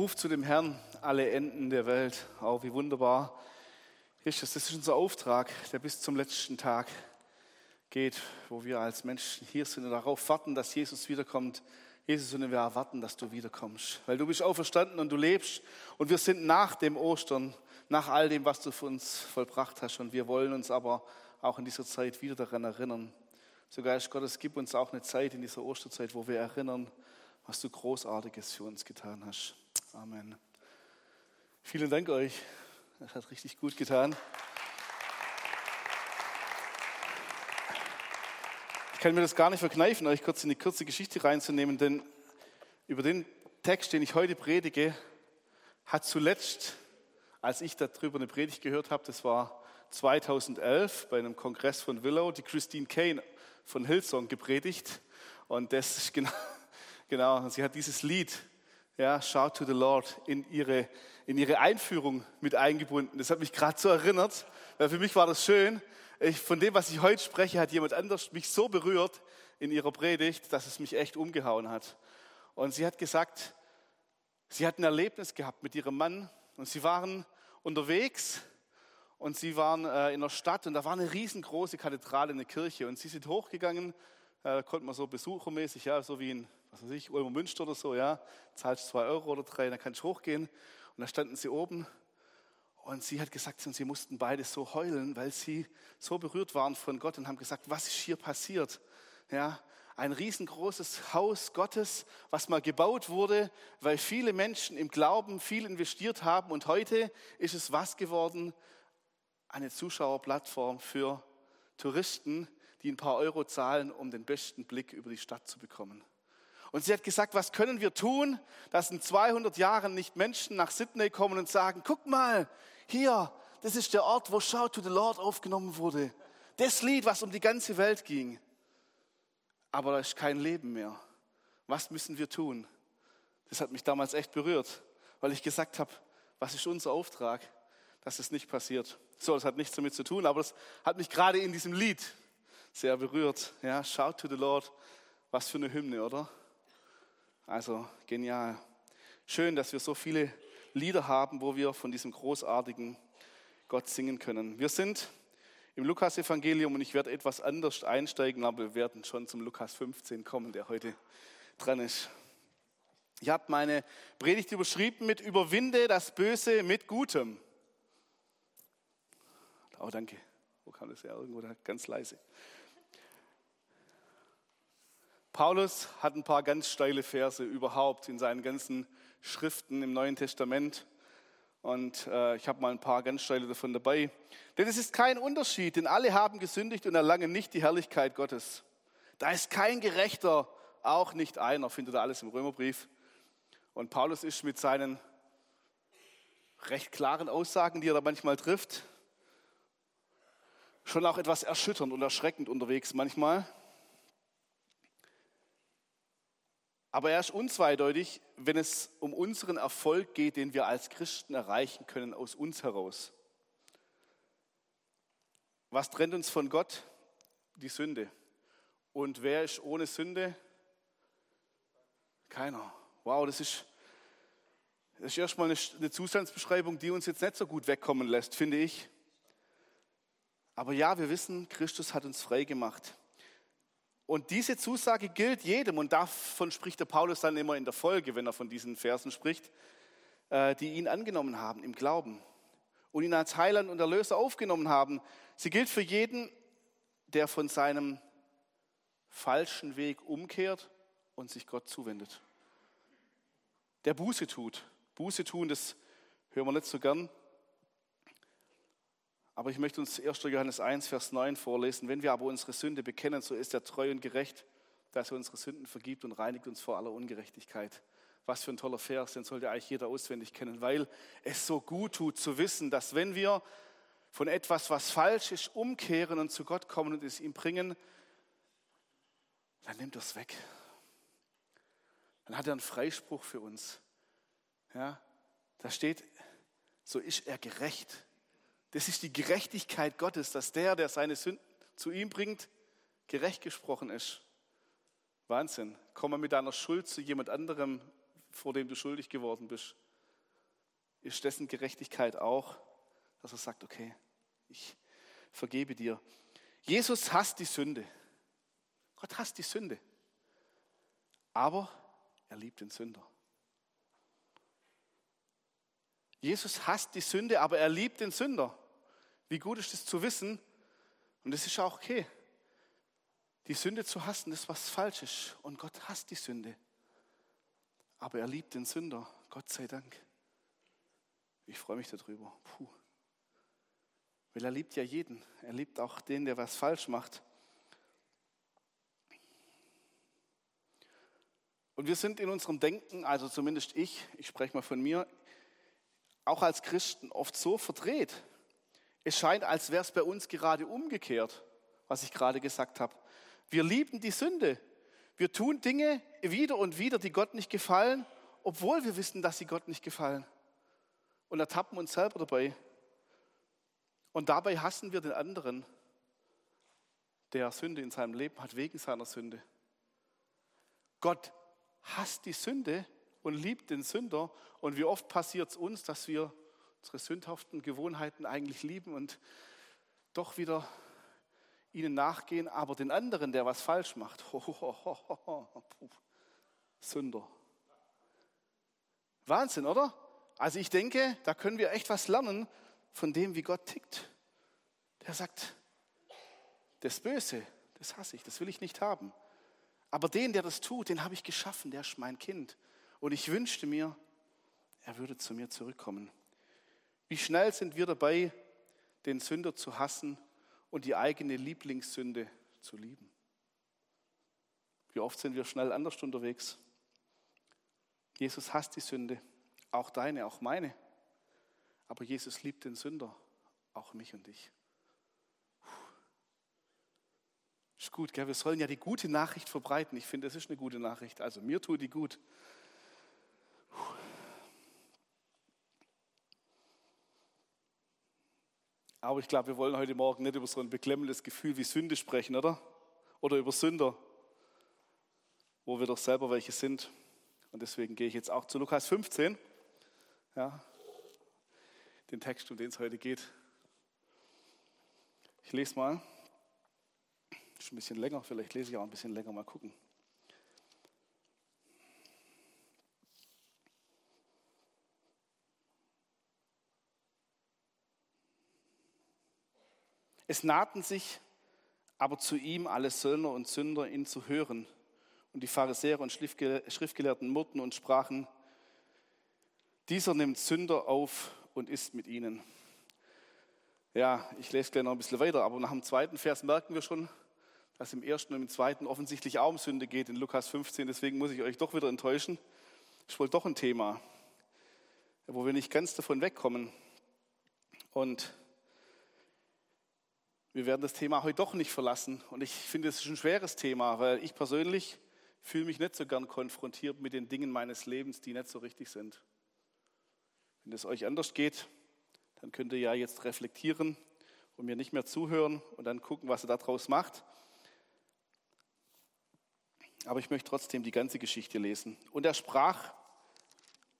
Ruf zu dem Herrn alle Enden der Welt. Oh, wie wunderbar ist es. Das ist unser Auftrag, der bis zum letzten Tag geht, wo wir als Menschen hier sind und darauf warten, dass Jesus wiederkommt. Jesus, und wir erwarten, dass du wiederkommst, weil du bist auferstanden und du lebst und wir sind nach dem Ostern, nach all dem, was du für uns vollbracht hast und wir wollen uns aber auch in dieser Zeit wieder daran erinnern. So Geist Gottes, gib uns auch eine Zeit in dieser Osterzeit, wo wir erinnern, was du Großartiges für uns getan hast. Amen. Vielen Dank euch. Das hat richtig gut getan. Ich kann mir das gar nicht verkneifen, euch kurz in die kurze Geschichte reinzunehmen, denn über den Text, den ich heute predige, hat zuletzt, als ich darüber eine Predigt gehört habe, das war 2011 bei einem Kongress von Willow, die Christine Kane von Hillsong gepredigt. Und das ist genau, genau, sie hat dieses Lied ja, Shout to the Lord, in ihre, in ihre Einführung mit eingebunden. Das hat mich gerade so erinnert, weil für mich war das schön. Ich, von dem, was ich heute spreche, hat jemand anders mich so berührt in ihrer Predigt, dass es mich echt umgehauen hat. Und sie hat gesagt, sie hat ein Erlebnis gehabt mit ihrem Mann und sie waren unterwegs und sie waren äh, in der Stadt und da war eine riesengroße Kathedrale, eine Kirche und sie sind hochgegangen, äh, konnte man so besuchermäßig, ja, so wie in was weiß ich, Ulmer Münster oder so, ja, zahlst zwei Euro oder drei, dann kannst du hochgehen. Und da standen sie oben und sie hat gesagt, sie mussten beide so heulen, weil sie so berührt waren von Gott und haben gesagt, was ist hier passiert? Ja, ein riesengroßes Haus Gottes, was mal gebaut wurde, weil viele Menschen im Glauben viel investiert haben und heute ist es was geworden? Eine Zuschauerplattform für Touristen, die ein paar Euro zahlen, um den besten Blick über die Stadt zu bekommen. Und sie hat gesagt, was können wir tun, dass in 200 Jahren nicht Menschen nach Sydney kommen und sagen, guck mal, hier, das ist der Ort, wo Shout to the Lord aufgenommen wurde. Das Lied, was um die ganze Welt ging. Aber da ist kein Leben mehr. Was müssen wir tun? Das hat mich damals echt berührt, weil ich gesagt habe, was ist unser Auftrag, dass es nicht passiert. So, das hat nichts damit zu tun, aber das hat mich gerade in diesem Lied sehr berührt. Ja, Shout to the Lord. Was für eine Hymne, oder? Also genial. Schön, dass wir so viele Lieder haben, wo wir von diesem großartigen Gott singen können. Wir sind im Lukas-Evangelium und ich werde etwas anders einsteigen, aber wir werden schon zum Lukas 15 kommen, der heute dran ist. Ich habe meine Predigt überschrieben mit Überwinde das Böse mit Gutem. Oh, danke. Wo kam das her? Irgendwo da ganz leise. Paulus hat ein paar ganz steile Verse überhaupt in seinen ganzen Schriften im Neuen Testament. Und äh, ich habe mal ein paar ganz steile davon dabei. Denn es ist kein Unterschied, denn alle haben gesündigt und erlangen nicht die Herrlichkeit Gottes. Da ist kein Gerechter, auch nicht einer, findet ihr alles im Römerbrief. Und Paulus ist mit seinen recht klaren Aussagen, die er da manchmal trifft, schon auch etwas erschütternd und erschreckend unterwegs manchmal. Aber er ist unzweideutig, wenn es um unseren Erfolg geht, den wir als Christen erreichen können aus uns heraus. Was trennt uns von Gott? Die Sünde. Und wer ist ohne Sünde? Keiner. Wow, das ist, das ist erstmal eine, Zustandsbeschreibung, die uns jetzt nicht so gut wegkommen lässt, finde ich. Aber ja, wir wissen, Christus hat uns frei gemacht. Und diese Zusage gilt jedem und davon spricht der Paulus dann immer in der Folge, wenn er von diesen Versen spricht, äh, die ihn angenommen haben im Glauben und ihn als Heiland und Erlöser aufgenommen haben. Sie gilt für jeden, der von seinem falschen Weg umkehrt und sich Gott zuwendet. Der Buße tut. Buße tun, das hören wir nicht so gern, aber ich möchte uns 1. Johannes 1, Vers 9 vorlesen. Wenn wir aber unsere Sünde bekennen, so ist er treu und gerecht, dass er unsere Sünden vergibt und reinigt uns vor aller Ungerechtigkeit. Was für ein toller Vers, den sollte eigentlich jeder auswendig kennen, weil es so gut tut zu wissen, dass wenn wir von etwas, was falsch ist, umkehren und zu Gott kommen und es ihm bringen, dann nimmt er es weg. Dann hat er einen Freispruch für uns. Ja, da steht, so ist er gerecht. Das ist die Gerechtigkeit Gottes, dass der, der seine Sünden zu ihm bringt, gerecht gesprochen ist. Wahnsinn. Komm mal mit deiner Schuld zu jemand anderem, vor dem du schuldig geworden bist. ist dessen Gerechtigkeit auch, dass er sagt, okay, ich vergebe dir. Jesus hasst die Sünde. Gott hasst die Sünde. Aber er liebt den Sünder. Jesus hasst die Sünde, aber er liebt den Sünder. Wie gut ist es zu wissen, und es ist auch okay, die Sünde zu hassen, ist was Falsches. Und Gott hasst die Sünde. Aber er liebt den Sünder, Gott sei Dank. Ich freue mich darüber. Puh. Weil er liebt ja jeden. Er liebt auch den, der was falsch macht. Und wir sind in unserem Denken, also zumindest ich, ich spreche mal von mir, auch als Christen oft so verdreht. Es scheint, als wäre es bei uns gerade umgekehrt, was ich gerade gesagt habe. Wir lieben die Sünde. Wir tun Dinge wieder und wieder, die Gott nicht gefallen, obwohl wir wissen, dass sie Gott nicht gefallen. Und ertappen uns selber dabei. Und dabei hassen wir den anderen, der Sünde in seinem Leben hat, wegen seiner Sünde. Gott hasst die Sünde und liebt den Sünder. Und wie oft passiert es uns, dass wir unsere sündhaften Gewohnheiten eigentlich lieben und doch wieder ihnen nachgehen, aber den anderen, der was falsch macht, ho, ho, ho, Sünder. Wahnsinn, oder? Also ich denke, da können wir echt was lernen von dem, wie Gott tickt. Der sagt, das Böse, das hasse ich, das will ich nicht haben. Aber den, der das tut, den habe ich geschaffen, der ist mein Kind. Und ich wünschte mir, er würde zu mir zurückkommen. Wie schnell sind wir dabei, den Sünder zu hassen und die eigene Lieblingssünde zu lieben? Wie oft sind wir schnell anders unterwegs? Jesus hasst die Sünde, auch deine, auch meine. Aber Jesus liebt den Sünder, auch mich und dich. Ist gut, gell? wir sollen ja die gute Nachricht verbreiten. Ich finde, es ist eine gute Nachricht. Also mir tut die gut. Aber ich glaube, wir wollen heute Morgen nicht über so ein beklemmendes Gefühl wie Sünde sprechen, oder? Oder über Sünder, wo wir doch selber welche sind. Und deswegen gehe ich jetzt auch zu Lukas 15, ja, den Text, um den es heute geht. Ich lese mal. Ist ein bisschen länger, vielleicht lese ich auch ein bisschen länger, mal gucken. Es nahten sich aber zu ihm alle Söldner und Sünder, ihn zu hören. Und die Pharisäer und Schriftgelehrten murrten und sprachen, dieser nimmt Sünder auf und ist mit ihnen. Ja, ich lese gleich noch ein bisschen weiter, aber nach dem zweiten Vers merken wir schon, dass im ersten und im zweiten offensichtlich auch um Sünde geht in Lukas 15. Deswegen muss ich euch doch wieder enttäuschen. Ist wohl doch ein Thema, wo wir nicht ganz davon wegkommen. Und wir werden das Thema heute doch nicht verlassen. Und ich finde, es ist ein schweres Thema, weil ich persönlich fühle mich nicht so gern konfrontiert mit den Dingen meines Lebens, die nicht so richtig sind. Wenn es euch anders geht, dann könnt ihr ja jetzt reflektieren und mir nicht mehr zuhören und dann gucken, was ihr daraus macht. Aber ich möchte trotzdem die ganze Geschichte lesen. Und er sprach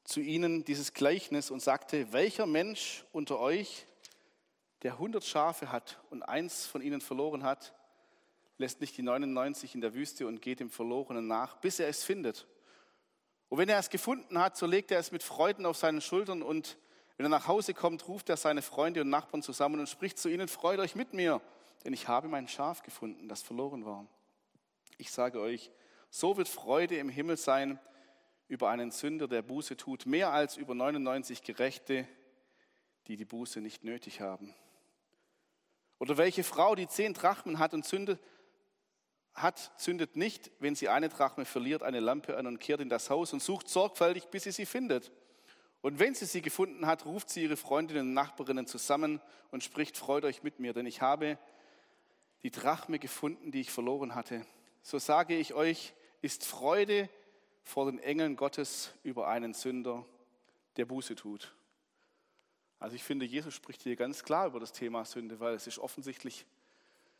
zu ihnen dieses Gleichnis und sagte, welcher Mensch unter euch, der hundert Schafe hat und eins von ihnen verloren hat, lässt nicht die 99 in der Wüste und geht dem Verlorenen nach, bis er es findet. Und wenn er es gefunden hat, so legt er es mit Freuden auf seinen Schultern und wenn er nach Hause kommt, ruft er seine Freunde und Nachbarn zusammen und spricht zu ihnen, freut euch mit mir, denn ich habe mein Schaf gefunden, das verloren war. Ich sage euch, so wird Freude im Himmel sein über einen Sünder, der Buße tut, mehr als über 99 Gerechte, die die Buße nicht nötig haben. Oder welche Frau, die zehn Drachmen hat und zündet, hat, zündet nicht, wenn sie eine Drachme verliert, eine Lampe an und kehrt in das Haus und sucht sorgfältig, bis sie sie findet. Und wenn sie sie gefunden hat, ruft sie ihre Freundinnen und Nachbarinnen zusammen und spricht, freut euch mit mir, denn ich habe die Drachme gefunden, die ich verloren hatte. So sage ich euch, ist Freude vor den Engeln Gottes über einen Sünder, der Buße tut. Also ich finde, Jesus spricht hier ganz klar über das Thema Sünde, weil es ist offensichtlich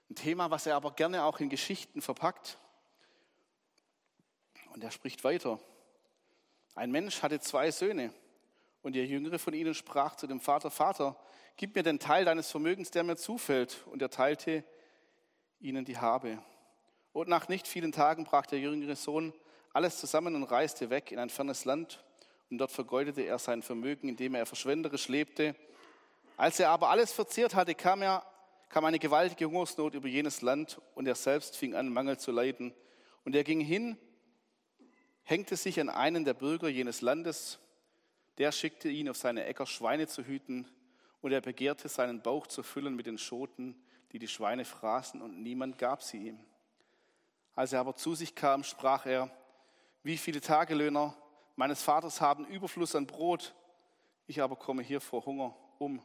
ein Thema, was er aber gerne auch in Geschichten verpackt. Und er spricht weiter. Ein Mensch hatte zwei Söhne. Und der Jüngere von ihnen sprach zu dem Vater, Vater, gib mir den Teil deines Vermögens, der mir zufällt. Und er teilte ihnen die Habe. Und nach nicht vielen Tagen brach der jüngere Sohn alles zusammen und reiste weg in ein fernes Land. Und dort vergeudete er sein Vermögen, indem er verschwenderisch lebte. Als er aber alles verzehrt hatte, kam, er, kam eine gewaltige Hungersnot über jenes Land und er selbst fing an, Mangel zu leiden. Und er ging hin, hängte sich an einen der Bürger jenes Landes der schickte ihn auf seine Äcker, Schweine zu hüten, und er begehrte, seinen Bauch zu füllen mit den Schoten, die die Schweine fraßen, und niemand gab sie ihm. Als er aber zu sich kam, sprach er, wie viele Tagelöhner meines Vaters haben Überfluss an Brot, ich aber komme hier vor Hunger um.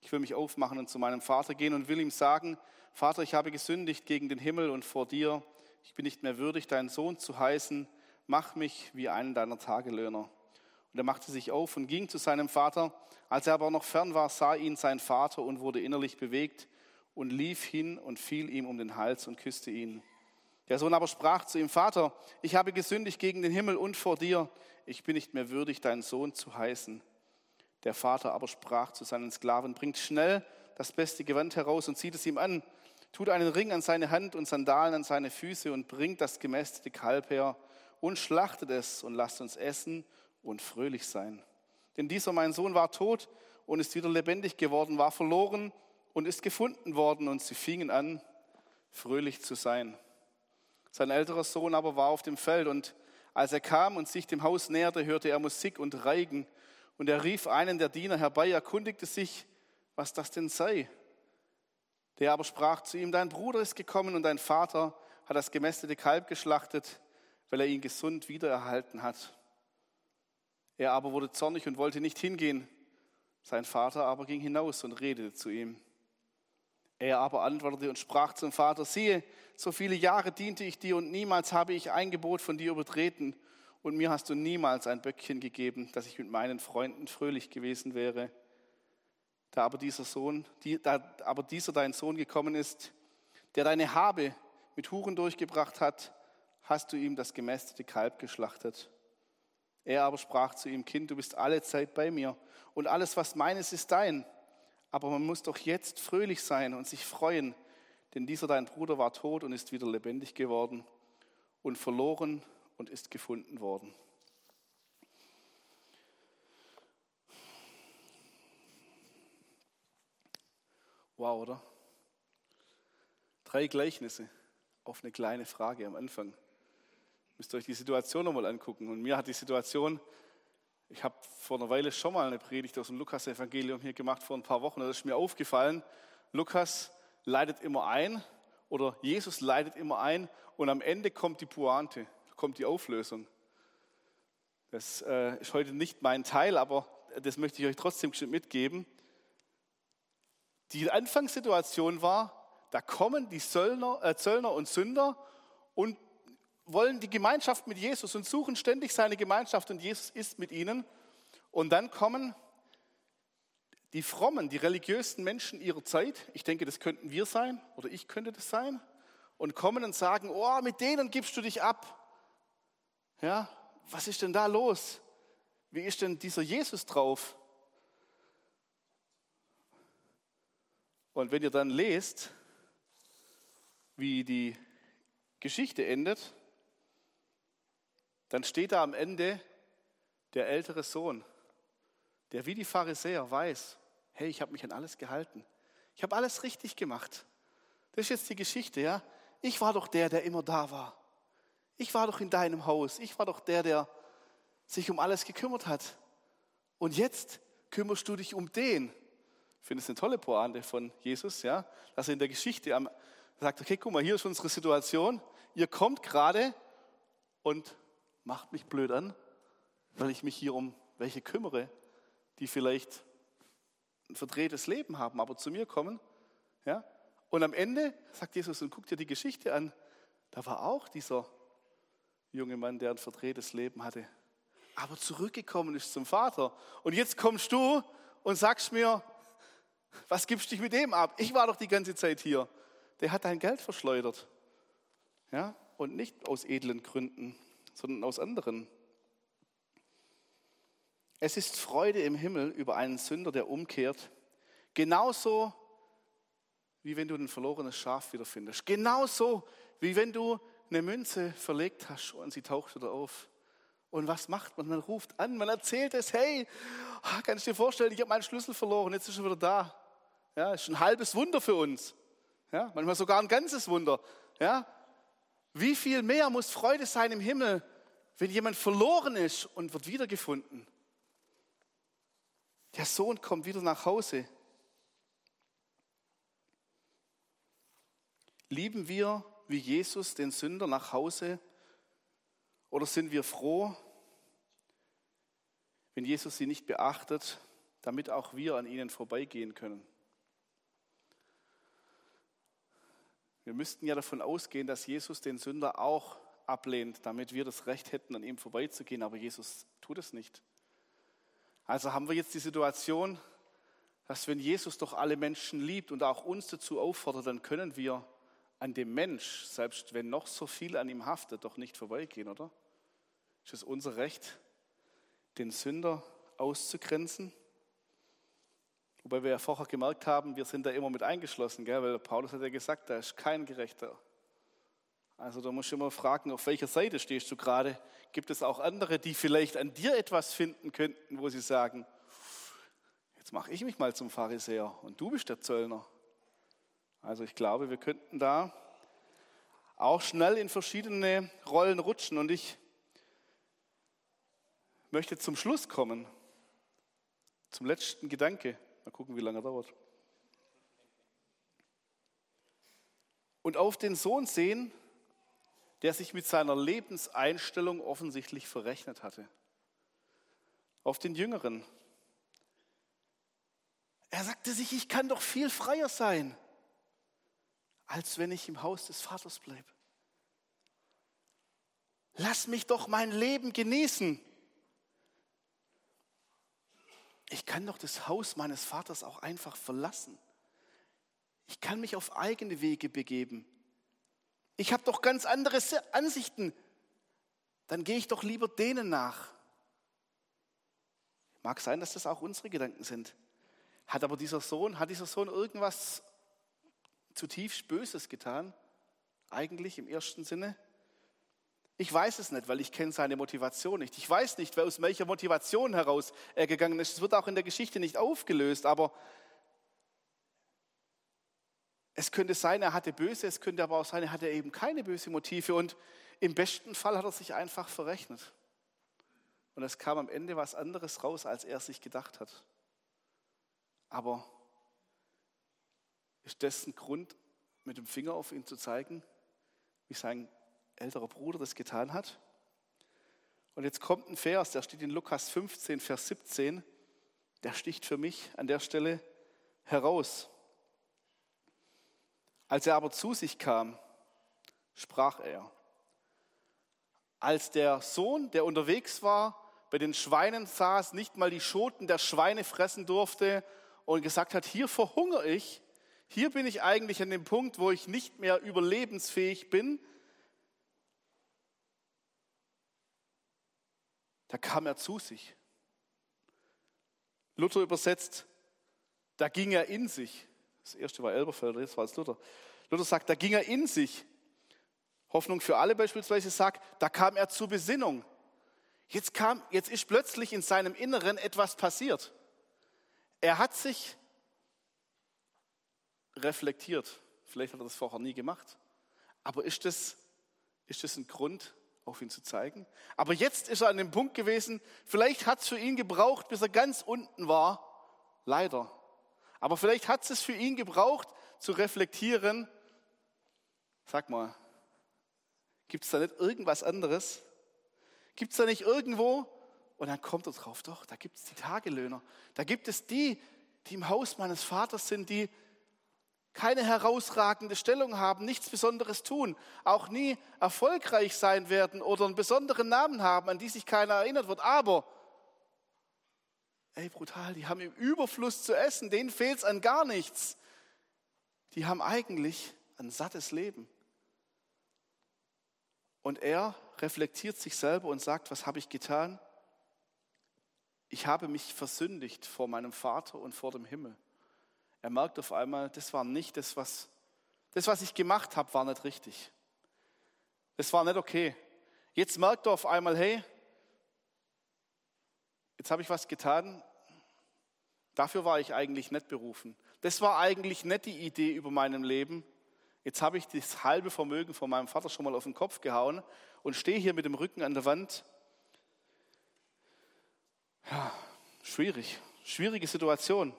Ich will mich aufmachen und zu meinem Vater gehen und will ihm sagen, Vater, ich habe gesündigt gegen den Himmel und vor dir, ich bin nicht mehr würdig, deinen Sohn zu heißen, mach mich wie einen deiner Tagelöhner. Und er machte sich auf und ging zu seinem Vater. Als er aber noch fern war, sah ihn sein Vater und wurde innerlich bewegt und lief hin und fiel ihm um den Hals und küsste ihn. Der Sohn aber sprach zu ihm, Vater, ich habe gesündigt gegen den Himmel und vor dir. Ich bin nicht mehr würdig, deinen Sohn zu heißen. Der Vater aber sprach zu seinen Sklaven, bringt schnell das beste Gewand heraus und zieht es ihm an, tut einen Ring an seine Hand und Sandalen an seine Füße und bringt das gemästete Kalb her und schlachtet es und lasst uns essen und fröhlich sein. Denn dieser mein Sohn war tot und ist wieder lebendig geworden, war verloren und ist gefunden worden und sie fingen an, fröhlich zu sein. Sein älterer Sohn aber war auf dem Feld und als er kam und sich dem Haus näherte, hörte er Musik und Reigen und er rief einen der Diener herbei, erkundigte sich, was das denn sei. Der aber sprach zu ihm, dein Bruder ist gekommen und dein Vater hat das gemästete Kalb geschlachtet, weil er ihn gesund wiedererhalten hat. Er aber wurde zornig und wollte nicht hingehen. Sein Vater aber ging hinaus und redete zu ihm. Er aber antwortete und sprach zum Vater, siehe, so viele Jahre diente ich dir und niemals habe ich ein Gebot von dir übertreten und mir hast du niemals ein Böckchen gegeben, dass ich mit meinen Freunden fröhlich gewesen wäre. Da aber dieser Sohn, die, da aber dieser dein Sohn gekommen ist, der deine Habe mit Huren durchgebracht hat, hast du ihm das gemästete Kalb geschlachtet. Er aber sprach zu ihm, Kind, du bist alle Zeit bei mir und alles, was meines, ist dein. Aber man muss doch jetzt fröhlich sein und sich freuen, denn dieser dein Bruder war tot und ist wieder lebendig geworden und verloren und ist gefunden worden. Wow, oder? Drei Gleichnisse auf eine kleine Frage am Anfang müsst ihr euch die Situation nochmal angucken. Und mir hat die Situation, ich habe vor einer Weile schon mal eine Predigt aus dem Lukas-Evangelium hier gemacht, vor ein paar Wochen, da ist mir aufgefallen, Lukas leidet immer ein oder Jesus leidet immer ein und am Ende kommt die Pointe, kommt die Auflösung. Das äh, ist heute nicht mein Teil, aber das möchte ich euch trotzdem mitgeben. Die Anfangssituation war, da kommen die Zöllner, äh, Zöllner und Sünder und wollen die Gemeinschaft mit Jesus und suchen ständig seine Gemeinschaft und Jesus ist mit ihnen. Und dann kommen die frommen, die religiösen Menschen ihrer Zeit, ich denke, das könnten wir sein oder ich könnte das sein, und kommen und sagen, oh, mit denen gibst du dich ab. Ja, was ist denn da los? Wie ist denn dieser Jesus drauf? Und wenn ihr dann lest, wie die Geschichte endet, dann steht da am Ende der ältere Sohn, der wie die Pharisäer weiß, hey, ich habe mich an alles gehalten. Ich habe alles richtig gemacht. Das ist jetzt die Geschichte, ja? Ich war doch der, der immer da war. Ich war doch in deinem Haus. Ich war doch der, der sich um alles gekümmert hat. Und jetzt kümmerst du dich um den. Ich finde es eine tolle Pointe von Jesus, ja? Dass er in der Geschichte sagt, okay, guck mal, hier ist unsere Situation. Ihr kommt gerade und macht mich blöd an, weil ich mich hier um welche kümmere, die vielleicht ein verdrehtes Leben haben, aber zu mir kommen. Ja? Und am Ende sagt Jesus, und guck dir die Geschichte an, da war auch dieser junge Mann, der ein verdrehtes Leben hatte, aber zurückgekommen ist zum Vater. Und jetzt kommst du und sagst mir, was gibst du dich mit dem ab? Ich war doch die ganze Zeit hier. Der hat dein Geld verschleudert. Ja? Und nicht aus edlen Gründen sondern aus anderen. Es ist Freude im Himmel über einen Sünder, der umkehrt. Genauso wie wenn du ein verlorenes Schaf wiederfindest. Genauso wie wenn du eine Münze verlegt hast und sie taucht wieder auf. Und was macht man? Man ruft an, man erzählt es, hey, ah, kannst du dir vorstellen, ich habe meinen Schlüssel verloren, jetzt ist er wieder da. Ja, ist ein halbes Wunder für uns. Ja, manchmal sogar ein ganzes Wunder. Ja, wie viel mehr muss Freude sein im Himmel, wenn jemand verloren ist und wird wiedergefunden? Der Sohn kommt wieder nach Hause. Lieben wir wie Jesus den Sünder nach Hause oder sind wir froh, wenn Jesus sie nicht beachtet, damit auch wir an ihnen vorbeigehen können? Wir müssten ja davon ausgehen, dass Jesus den Sünder auch ablehnt, damit wir das Recht hätten, an ihm vorbeizugehen, aber Jesus tut es nicht. Also haben wir jetzt die Situation, dass wenn Jesus doch alle Menschen liebt und auch uns dazu auffordert, dann können wir an dem Mensch, selbst wenn noch so viel an ihm haftet, doch nicht vorbeigehen, oder? Ist es unser Recht, den Sünder auszugrenzen? Wobei wir ja vorher gemerkt haben, wir sind da immer mit eingeschlossen, gell? weil Paulus hat ja gesagt, da ist kein Gerechter. Also da musst du immer fragen, auf welcher Seite stehst du gerade? Gibt es auch andere, die vielleicht an dir etwas finden könnten, wo sie sagen, jetzt mache ich mich mal zum Pharisäer und du bist der Zöllner. Also ich glaube, wir könnten da auch schnell in verschiedene Rollen rutschen und ich möchte zum Schluss kommen, zum letzten Gedanke. Mal gucken, wie lange er dauert. Und auf den Sohn sehen, der sich mit seiner Lebenseinstellung offensichtlich verrechnet hatte. Auf den Jüngeren. Er sagte sich, ich kann doch viel freier sein, als wenn ich im Haus des Vaters bleibe. Lass mich doch mein Leben genießen. Ich kann doch das Haus meines Vaters auch einfach verlassen. Ich kann mich auf eigene Wege begeben. Ich habe doch ganz andere Ansichten. Dann gehe ich doch lieber denen nach. Mag sein, dass das auch unsere Gedanken sind. Hat aber dieser Sohn, hat dieser Sohn irgendwas zutiefst Böses getan? Eigentlich im ersten Sinne? Ich weiß es nicht, weil ich kenne seine Motivation nicht. Ich weiß nicht, aus welcher Motivation heraus er gegangen ist. Es wird auch in der Geschichte nicht aufgelöst, aber es könnte sein, er hatte böse, es könnte aber auch sein, er hatte eben keine böse Motive und im besten Fall hat er sich einfach verrechnet. Und es kam am Ende was anderes raus, als er sich gedacht hat. Aber ist das ein Grund, mit dem Finger auf ihn zu zeigen, wie sein älterer Bruder das getan hat. Und jetzt kommt ein Vers, der steht in Lukas 15, Vers 17, der sticht für mich an der Stelle heraus. Als er aber zu sich kam, sprach er. Als der Sohn, der unterwegs war, bei den Schweinen saß, nicht mal die Schoten der Schweine fressen durfte und gesagt hat, hier verhungere ich, hier bin ich eigentlich an dem Punkt, wo ich nicht mehr überlebensfähig bin, Da kam er zu sich. Luther übersetzt, da ging er in sich. Das erste war Elberfelder, jetzt war es Luther. Luther sagt, da ging er in sich. Hoffnung für alle beispielsweise sagt, da kam er zur Besinnung. Jetzt, kam, jetzt ist plötzlich in seinem Inneren etwas passiert. Er hat sich reflektiert. Vielleicht hat er das vorher nie gemacht. Aber ist das, ist das ein Grund, auf ihn zu zeigen. Aber jetzt ist er an dem Punkt gewesen, vielleicht hat es für ihn gebraucht, bis er ganz unten war. Leider. Aber vielleicht hat es für ihn gebraucht, zu reflektieren. Sag mal, gibt es da nicht irgendwas anderes? Gibt es da nicht irgendwo? Und dann kommt er drauf, doch, da gibt es die Tagelöhner. Da gibt es die, die im Haus meines Vaters sind, die keine herausragende Stellung haben, nichts Besonderes tun, auch nie erfolgreich sein werden oder einen besonderen Namen haben, an die sich keiner erinnert wird. Aber, ey, brutal, die haben im Überfluss zu essen, denen fehlt es an gar nichts. Die haben eigentlich ein sattes Leben. Und er reflektiert sich selber und sagt, was habe ich getan? ich habe mich versündigt vor meinem Vater und vor dem Himmel. Er merkt auf einmal, das war nicht das, was, das, was ich gemacht habe, war nicht richtig. Das war nicht okay. Jetzt merkt er auf einmal, hey, jetzt habe ich was getan, dafür war ich eigentlich nicht berufen. Das war eigentlich nicht die Idee über meinem Leben. Jetzt habe ich das halbe Vermögen von meinem Vater schon mal auf den Kopf gehauen und stehe hier mit dem Rücken an der Wand. Ja, schwierig, schwierige Situation.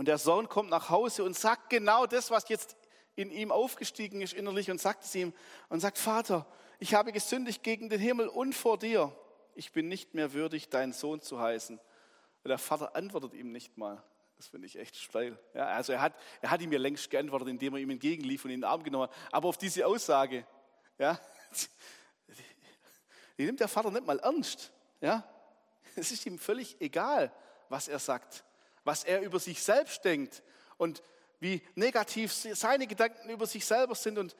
Und der Sohn kommt nach Hause und sagt genau das, was jetzt in ihm aufgestiegen ist innerlich und sagt es ihm und sagt, Vater, ich habe gesündigt gegen den Himmel und vor dir. Ich bin nicht mehr würdig, deinen Sohn zu heißen. Und der Vater antwortet ihm nicht mal. Das finde ich echt steil. Ja, also er hat, er hat ihm ja längst geantwortet, indem er ihm entgegenlief und ihn in den Arm genommen hat. Aber auf diese Aussage, ja, die nimmt der Vater nicht mal ernst. Ja, es ist ihm völlig egal, was er sagt, was er über sich selbst denkt und wie negativ seine Gedanken über sich selber sind. Und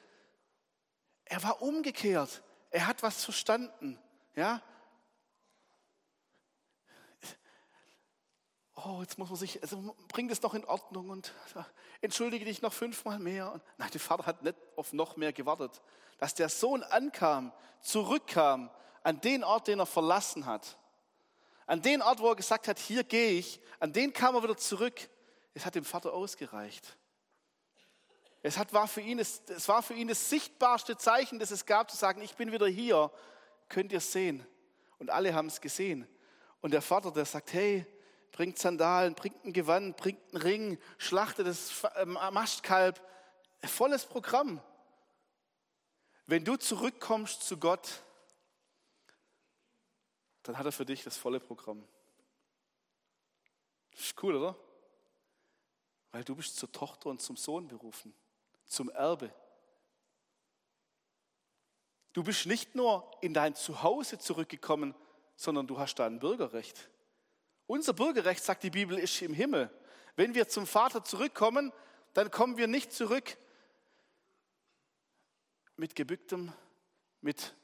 er war umgekehrt. Er hat was verstanden. Ja, oh, jetzt muss man sich, also bring das noch in Ordnung und entschuldige dich noch fünfmal mehr. Und nein, der Vater hat nicht auf noch mehr gewartet. Dass der Sohn ankam, zurückkam an den Ort, den er verlassen hat. An den Ort, wo er gesagt hat, hier gehe ich, an den kam er wieder zurück. Es hat dem Vater ausgereicht. Es, hat, war für ihn, es, es war für ihn das sichtbarste Zeichen, das es gab, zu sagen, ich bin wieder hier, könnt ihr sehen. Und alle haben es gesehen. Und der Vater, der sagt, hey, bringt Sandalen, bringt ein Gewand, bringt einen Ring, schlachtet das ähm, Mastkalb. Volles Programm. Wenn du zurückkommst zu Gott, dann hat er für dich das volle Programm. Das ist cool, oder? Weil du bist zur Tochter und zum Sohn berufen, zum Erbe. Du bist nicht nur in dein Zuhause zurückgekommen, sondern du hast da ein Bürgerrecht. Unser Bürgerrecht, sagt die Bibel, ist im Himmel. Wenn wir zum Vater zurückkommen, dann kommen wir nicht zurück mit gebücktem, mit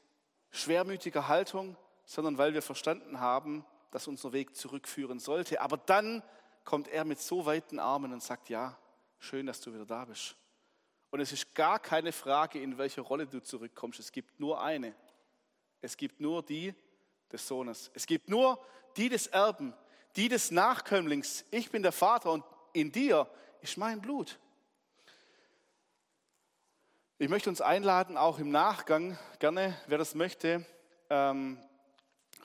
schwermütiger Haltung, sondern weil wir verstanden haben, dass unser Weg zurückführen sollte. Aber dann kommt er mit so weiten Armen und sagt, ja, schön, dass du wieder da bist. Und es ist gar keine Frage, in welcher Rolle du zurückkommst. Es gibt nur eine. Es gibt nur die des Sohnes. Es gibt nur die des Erben, die des Nachkömmlings. Ich bin der Vater und in dir ist mein Blut. Ich möchte uns einladen, auch im Nachgang, gerne, wer das möchte, ähm,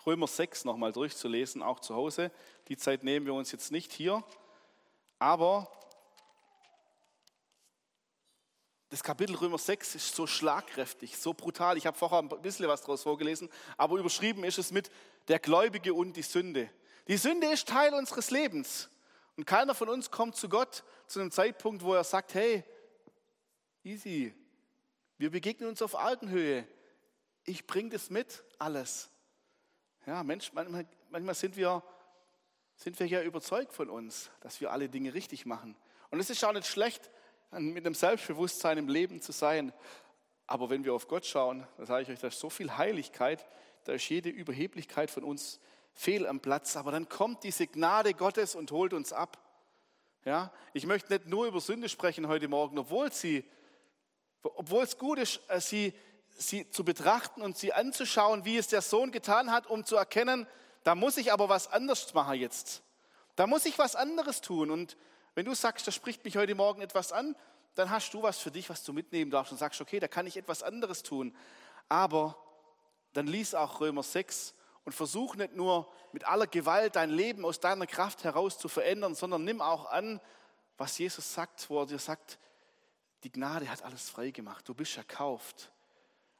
Römer 6 nochmal durchzulesen, auch zu Hause. Die Zeit nehmen wir uns jetzt nicht hier. Aber das Kapitel Römer 6 ist so schlagkräftig, so brutal. Ich habe vorher ein bisschen was daraus vorgelesen, aber überschrieben ist es mit der Gläubige und die Sünde. Die Sünde ist Teil unseres Lebens. Und keiner von uns kommt zu Gott zu einem Zeitpunkt, wo er sagt, hey, easy, wir begegnen uns auf Augenhöhe. Ich bringe das mit, alles. Ja, Mensch, manchmal, manchmal sind, wir, sind wir ja überzeugt von uns, dass wir alle Dinge richtig machen. Und es ist auch nicht schlecht, mit einem Selbstbewusstsein im Leben zu sein. Aber wenn wir auf Gott schauen, da sage ich euch, da ist so viel Heiligkeit, da ist jede Überheblichkeit von uns fehl am Platz, aber dann kommt diese Gnade Gottes und holt uns ab. Ja, ich möchte nicht nur über Sünde sprechen heute Morgen, obwohl sie, obwohl es gut ist, äh, sie, sie zu betrachten und sie anzuschauen, wie es der Sohn getan hat, um zu erkennen, da muss ich aber was anderes machen jetzt. Da muss ich was anderes tun. Und wenn du sagst, das spricht mich heute Morgen etwas an, dann hast du was für dich, was du mitnehmen darfst und sagst, okay, da kann ich etwas anderes tun. Aber dann lies auch Römer 6 und versuch nicht nur mit aller Gewalt dein Leben aus deiner Kraft heraus zu verändern, sondern nimm auch an, was Jesus sagt, wo er dir sagt, die Gnade hat alles frei gemacht, du bist erkauft.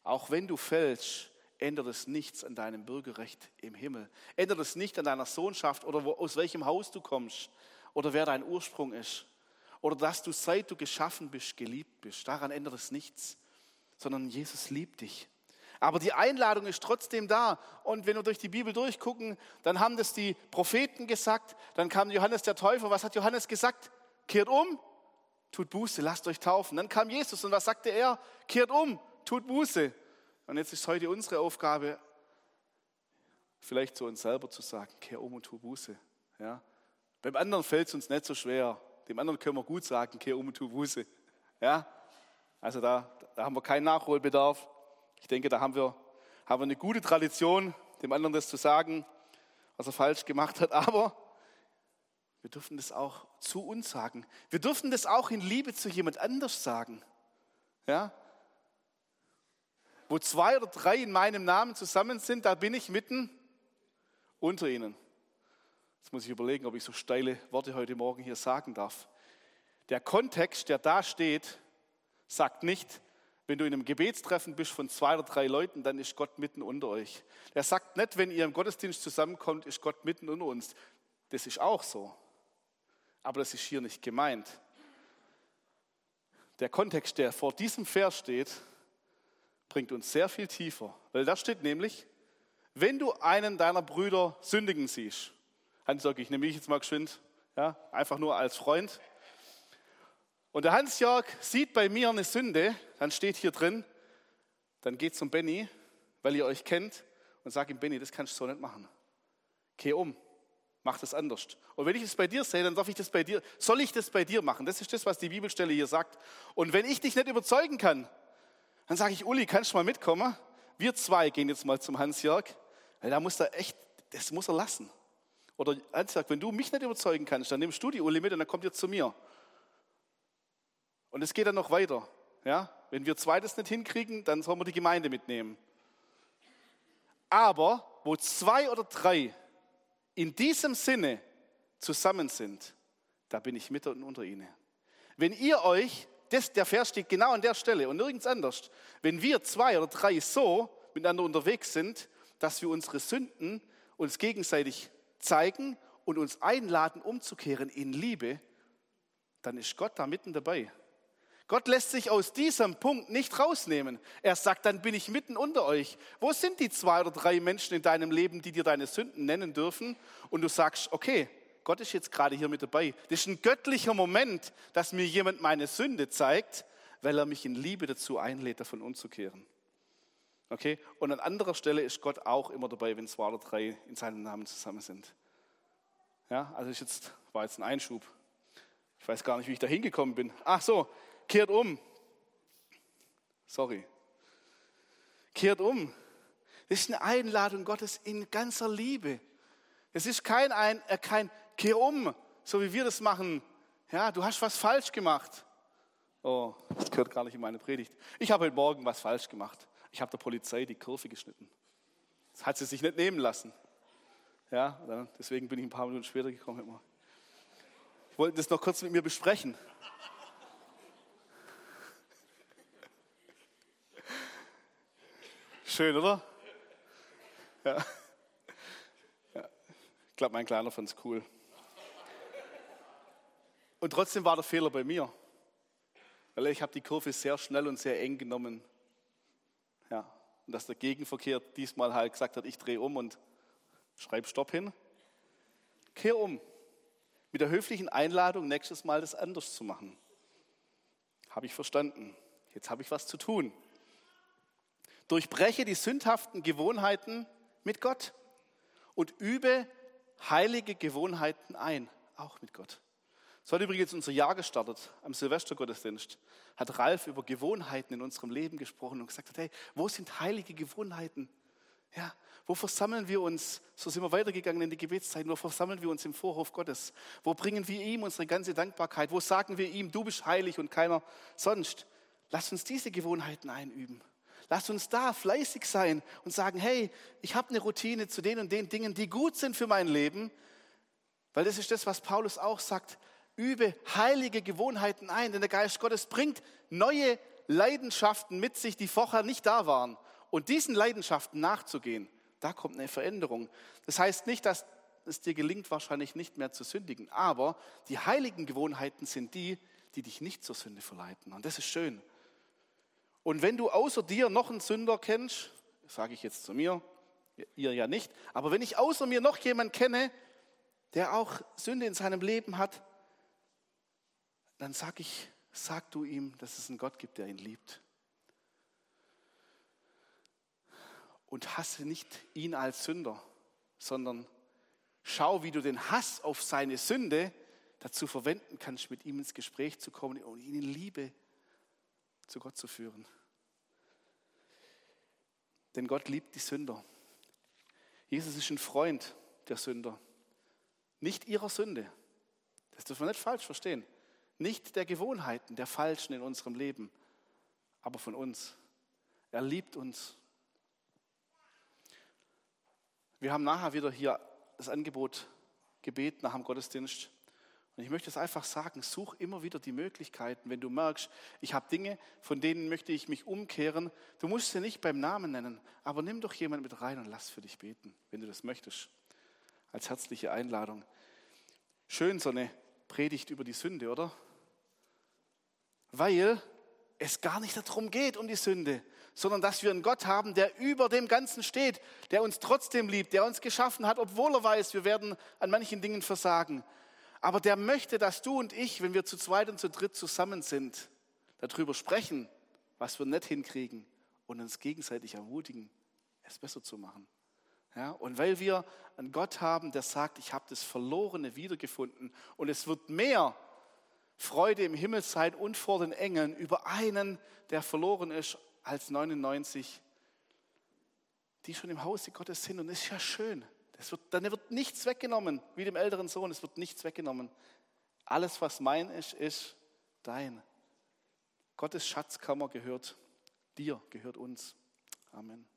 Auch wenn du fällst, ändert es nichts an deinem Bürgerrecht im Himmel. Ändert es nicht an deiner Sohnschaft oder wo, aus welchem Haus du kommst oder wer dein Ursprung ist. Oder dass du, seit du geschaffen bist, geliebt bist. Daran ändert es nichts, sondern Jesus liebt dich. Aber die Einladung ist trotzdem da. Und wenn wir durch die Bibel durchgucken, dann haben das die Propheten gesagt, dann kam Johannes der Täufer. Was hat Johannes gesagt? Kehrt um, tut Buße, lasst euch taufen. Dann kam Jesus und was sagte er? Kehrt um, tut Buße. Und jetzt ist heute unsere Aufgabe, vielleicht zu uns selber zu sagen, kehr um und tu Buße. Ja? Beim anderen fällt es uns nicht so schwer. Dem anderen können wir gut sagen, kehr um und tu Buße. Ja? Also da, da haben wir keinen Nachholbedarf. Ich denke, da haben wir, haben wir eine gute Tradition, dem anderen das zu sagen, was er falsch gemacht hat. Aber wir dürfen das auch zu uns sagen. Wir dürfen das auch in Liebe zu jemand anders sagen. Ja? Wo zwei oder drei in meinem Namen zusammen sind, da bin ich mitten unter ihnen. Jetzt muss ich überlegen, ob ich so steile Worte heute Morgen hier sagen darf. Der Kontext, der da steht, sagt nicht, wenn du in einem Gebetstreffen bist von zwei oder drei Leuten, dann ist Gott mitten unter euch. Der sagt nicht, wenn ihr im Gottesdienst zusammenkommt, ist Gott mitten unter uns. Das ist auch so. Aber das ist hier nicht gemeint. Der Kontext, der vor diesem Vers steht, bringt uns sehr viel tiefer. Weil da steht nämlich, wenn du einen deiner Brüder sündigen siehst, Hans-Jörg, ich nehme mich jetzt mal geschwind, ja, einfach nur als Freund. Und der Hans-Jörg sieht bei mir eine Sünde, dann steht hier drin, dann geht zum Benny, weil ihr euch kennt, und sagt ihm, Benny, das kannst du so nicht machen. Geh um, mach das anders. Und wenn ich es bei dir sehe, dann darf ich das bei dir, soll ich das bei dir machen? Das ist das, was die Bibelstelle hier sagt. Und wenn ich dich nicht überzeugen kann, dann sage ich, Uli, kannst du mal mitkommen? Wir zwei gehen jetzt mal zum Hans-Jörg, da muss er echt, das muss er lassen. Oder Hans sagt, wenn du mich nicht überzeugen kannst, dann nimmst du die Uli mit und dann kommt ihr zu mir. Und es geht dann noch weiter. Ja? Wenn wir zweites nicht hinkriegen, dann sollen wir die Gemeinde mitnehmen. Aber wo zwei oder drei in diesem Sinne zusammen sind, da bin ich mit und unter ihnen. Wenn ihr euch, das, der Vers steht genau an der Stelle und nirgends anders, wenn wir zwei oder drei so miteinander unterwegs sind, dass wir unsere Sünden uns gegenseitig zeigen und uns einladen, umzukehren in Liebe, dann ist Gott da mitten dabei. Gott lässt sich aus diesem Punkt nicht rausnehmen. Er sagt, dann bin ich mitten unter euch. Wo sind die zwei oder drei Menschen in deinem Leben, die dir deine Sünden nennen dürfen? Und du sagst, okay, Gott ist jetzt gerade hier mit dabei. Das ist ein göttlicher Moment, dass mir jemand meine Sünde zeigt, weil er mich in Liebe dazu einlädt, davon umzukehren. Okay? Und an anderer Stelle ist Gott auch immer dabei, wenn zwei oder drei in seinem Namen zusammen sind. Ja, also ich jetzt, war jetzt ein Einschub. Ich weiß gar nicht, wie ich da hingekommen bin. Ach so, kehrt um. Sorry. Kehrt um. Das ist eine Einladung Gottes in ganzer Liebe. Es ist kein, ein, äh, kein Kehr um, so wie wir das machen. Ja, du hast was falsch gemacht. Oh, das gehört gar nicht in meine Predigt. Ich habe heute Morgen was falsch gemacht. Ich habe der Polizei die Kurve geschnitten. Das hat sie sich nicht nehmen lassen. Ja, deswegen bin ich ein paar Minuten später gekommen. Ich wollte das noch kurz mit mir besprechen. Schön, oder? Ja. ja. Ich glaube, mein Kleiner fand es cool. Und trotzdem war der Fehler bei mir. Weil ich habe die Kurve sehr schnell und sehr eng genommen. Ja, und dass der Gegenverkehr diesmal halt gesagt hat, ich drehe um und schreibe Stopp hin. Kehr um. Mit der höflichen Einladung, nächstes Mal das anders zu machen. Habe ich verstanden. Jetzt habe ich was zu tun. Durchbreche die sündhaften Gewohnheiten mit Gott und übe heilige Gewohnheiten ein, auch mit Gott. So hat übrigens unser Jahr gestartet am Silvestergottesdienst. Hat Ralf über Gewohnheiten in unserem Leben gesprochen und gesagt, hey, wo sind heilige Gewohnheiten? Ja, wo versammeln wir uns? So sind wir weitergegangen in die Gebetszeiten. Wo versammeln wir uns im Vorhof Gottes? Wo bringen wir ihm unsere ganze Dankbarkeit? Wo sagen wir ihm, du bist heilig und keiner sonst? Lass uns diese Gewohnheiten einüben. Lass uns da fleißig sein und sagen, hey, ich habe eine Routine zu den und den Dingen, die gut sind für mein Leben. Weil das ist das, was Paulus auch sagt übe heilige Gewohnheiten ein, denn der Geist Gottes bringt neue Leidenschaften mit sich, die vorher nicht da waren. Und diesen Leidenschaften nachzugehen, da kommt eine Veränderung. Das heißt nicht, dass es dir gelingt, wahrscheinlich nicht mehr zu sündigen, aber die heiligen Gewohnheiten sind die, die dich nicht zur Sünde verleiten. Und das ist schön. Und wenn du außer dir noch einen Sünder kennst, sage ich jetzt zu mir, ihr ja nicht, aber wenn ich außer mir noch jemanden kenne, der auch Sünde in seinem Leben hat, dann sag ich, sag du ihm, dass es einen Gott gibt, der ihn liebt. Und hasse nicht ihn als Sünder, sondern schau, wie du den Hass auf seine Sünde dazu verwenden kannst, mit ihm ins Gespräch zu kommen und ihn in Liebe zu Gott zu führen. Denn Gott liebt die Sünder. Jesus ist ein Freund der Sünder. Nicht ihrer Sünde. Das dürfen wir nicht falsch verstehen. Nicht der Gewohnheiten, der Falschen in unserem Leben, aber von uns. Er liebt uns. Wir haben nachher wieder hier das Angebot gebeten nach dem Gottesdienst. Und ich möchte es einfach sagen, such immer wieder die Möglichkeiten, wenn du merkst, ich habe Dinge, von denen möchte ich mich umkehren. Du musst sie nicht beim Namen nennen, aber nimm doch jemand mit rein und lass für dich beten, wenn du das möchtest. Als herzliche Einladung. Schön so eine Predigt über die Sünde, oder? Weil es gar nicht darum geht, um die Sünde, sondern dass wir einen Gott haben, der über dem Ganzen steht, der uns trotzdem liebt, der uns geschaffen hat, obwohl er weiß, wir werden an manchen Dingen versagen aber der möchte, dass du und ich, wenn wir zu zweit und zu dritt zusammen sind, darüber sprechen, was wir nicht hinkriegen und uns gegenseitig ermutigen, es besser zu machen. Ja, und weil wir einen Gott haben, der sagt, ich habe das Verlorene wiedergefunden und es wird mehr Freude im Himmel sein und vor den Engeln über einen, der verloren ist, als 99, die schon im Hause Gottes sind. Und das ist ja schön. Es wird, dann wird nichts weggenommen, wie dem älteren Sohn, es wird nichts weggenommen. Alles, was mein ist, ist dein. Gottes Schatzkammer gehört dir, gehört uns. Amen.